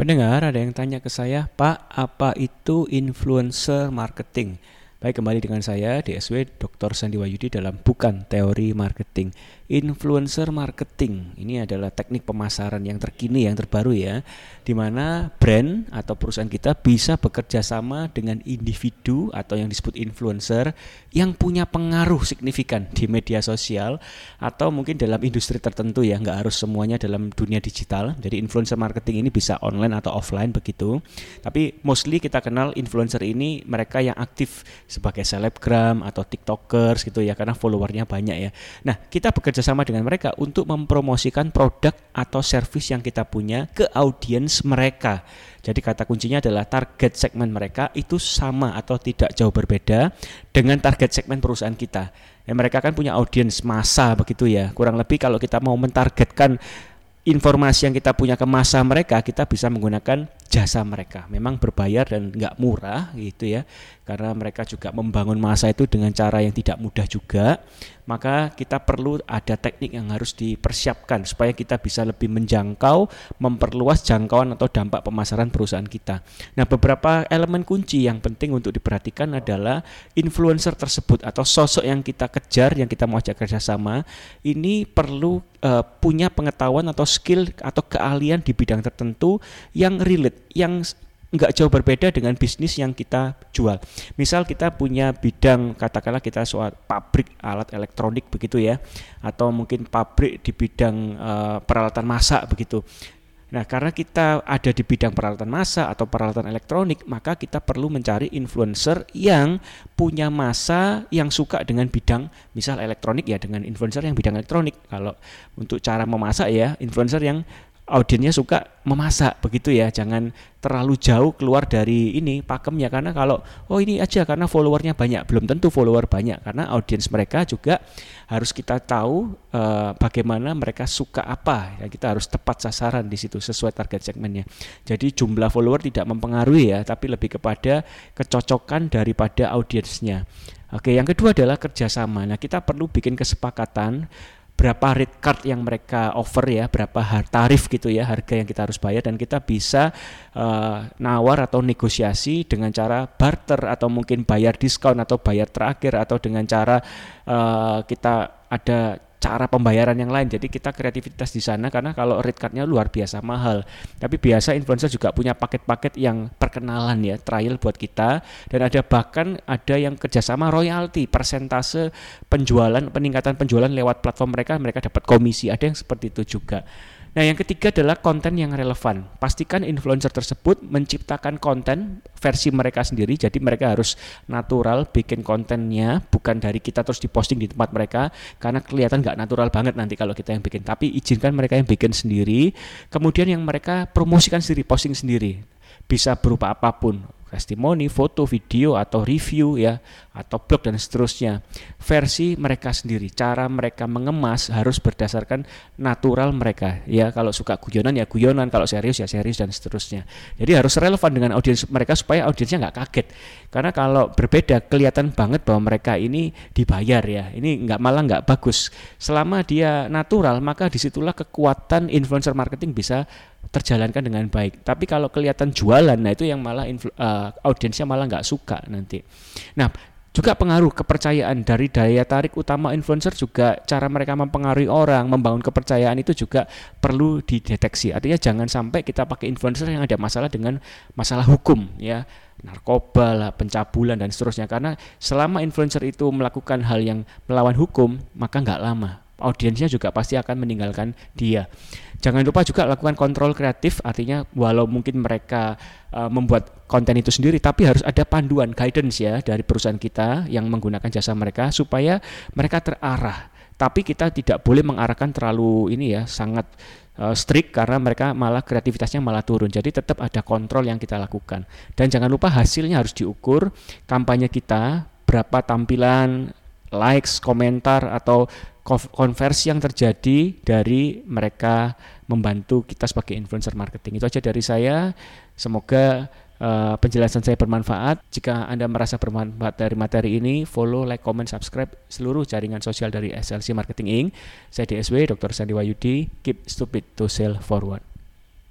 Pendengar ada yang tanya ke saya, Pak, apa itu influencer marketing? Baik, kembali dengan saya DSW Dr. Sandi Wayudi dalam Bukan Teori Marketing. Influencer marketing ini adalah teknik pemasaran yang terkini, yang terbaru ya, di mana brand atau perusahaan kita bisa bekerja sama dengan individu atau yang disebut influencer yang punya pengaruh signifikan di media sosial atau mungkin dalam industri tertentu ya, nggak harus semuanya dalam dunia digital. Jadi influencer marketing ini bisa online atau offline begitu. Tapi mostly kita kenal influencer ini mereka yang aktif sebagai selebgram atau tiktokers gitu ya karena followernya banyak ya. Nah kita bekerja sama dengan mereka untuk mempromosikan produk atau service yang kita punya ke audiens mereka. Jadi kata kuncinya adalah target segmen mereka itu sama atau tidak jauh berbeda dengan target segmen perusahaan kita. Ya, mereka kan punya audiens masa begitu ya. Kurang lebih kalau kita mau mentargetkan informasi yang kita punya ke masa mereka, kita bisa menggunakan jasa mereka. Memang berbayar dan nggak murah gitu ya, karena mereka juga membangun masa itu dengan cara yang tidak mudah juga. Maka kita perlu ada teknik yang harus dipersiapkan supaya kita bisa lebih menjangkau, memperluas jangkauan atau dampak pemasaran perusahaan kita. Nah, beberapa elemen kunci yang penting untuk diperhatikan adalah influencer tersebut atau sosok yang kita kejar, yang kita mau ajak kerjasama, ini perlu uh, punya pengetahuan atau skill atau keahlian di bidang tertentu yang relate, yang nggak jauh berbeda dengan bisnis yang kita jual. Misal kita punya bidang katakanlah kita soal pabrik alat elektronik begitu ya, atau mungkin pabrik di bidang uh, peralatan masak begitu. Nah, karena kita ada di bidang peralatan masak atau peralatan elektronik, maka kita perlu mencari influencer yang punya masa yang suka dengan bidang misal elektronik ya dengan influencer yang bidang elektronik. Kalau untuk cara memasak ya, influencer yang audiennya suka memasak begitu ya. Jangan terlalu jauh keluar dari ini pakemnya karena kalau oh ini aja karena followernya banyak. Belum tentu follower banyak karena audiens mereka juga harus kita tahu uh, bagaimana mereka suka apa. Ya kita harus tepat sasaran di situ sesuai target segmennya. Jadi jumlah follower tidak mempengaruhi ya tapi lebih kepada kecocokan daripada audiensnya. Oke, yang kedua adalah kerjasama. Nah, kita perlu bikin kesepakatan berapa rate card yang mereka offer ya, berapa tarif gitu ya, harga yang kita harus bayar dan kita bisa uh, nawar atau negosiasi dengan cara barter atau mungkin bayar diskon atau bayar terakhir atau dengan cara uh, kita ada cara pembayaran yang lain. Jadi kita kreativitas di sana karena kalau rate cardnya luar biasa mahal. Tapi biasa influencer juga punya paket-paket yang perkenalan ya, trial buat kita dan ada bahkan ada yang kerjasama royalti, persentase penjualan, peningkatan penjualan lewat platform mereka, mereka dapat komisi. Ada yang seperti itu juga. Nah, yang ketiga adalah konten yang relevan. Pastikan influencer tersebut menciptakan konten versi mereka sendiri, jadi mereka harus natural bikin kontennya, bukan dari kita terus diposting di tempat mereka, karena kelihatan nggak natural banget nanti kalau kita yang bikin. Tapi izinkan mereka yang bikin sendiri, kemudian yang mereka promosikan sendiri, posting sendiri. Bisa berupa apa pun, testimoni, foto, video atau review ya atau blog dan seterusnya. Versi mereka sendiri, cara mereka mengemas harus berdasarkan natural mereka. Ya, kalau suka guyonan ya guyonan, kalau serius ya serius dan seterusnya. Jadi harus relevan dengan audiens mereka supaya audiensnya nggak kaget. Karena kalau berbeda kelihatan banget bahwa mereka ini dibayar ya. Ini nggak malah nggak bagus. Selama dia natural, maka di situlah kekuatan influencer marketing bisa terjalankan dengan baik. Tapi kalau kelihatan jualan, nah itu yang malah uh, audiensnya malah nggak suka nanti. Nah, juga pengaruh kepercayaan dari daya tarik utama influencer juga cara mereka mempengaruhi orang, membangun kepercayaan itu juga perlu dideteksi. Artinya jangan sampai kita pakai influencer yang ada masalah dengan masalah hukum ya narkoba lah, pencabulan dan seterusnya karena selama influencer itu melakukan hal yang melawan hukum maka nggak lama audiensnya juga pasti akan meninggalkan dia. Jangan lupa juga lakukan kontrol kreatif, artinya walau mungkin mereka uh, membuat konten itu sendiri, tapi harus ada panduan guidance ya dari perusahaan kita yang menggunakan jasa mereka supaya mereka terarah. Tapi kita tidak boleh mengarahkan terlalu ini ya sangat uh, strict karena mereka malah kreativitasnya malah turun. Jadi tetap ada kontrol yang kita lakukan. Dan jangan lupa hasilnya harus diukur kampanye kita berapa tampilan likes, komentar atau konversi yang terjadi dari mereka membantu kita sebagai influencer marketing. Itu aja dari saya. Semoga uh, penjelasan saya bermanfaat. Jika Anda merasa bermanfaat dari materi ini, follow, like, comment, subscribe seluruh jaringan sosial dari SLC Marketing Inc. Saya DSW, Dr. Sandi Wayudi. Keep stupid to sell forward.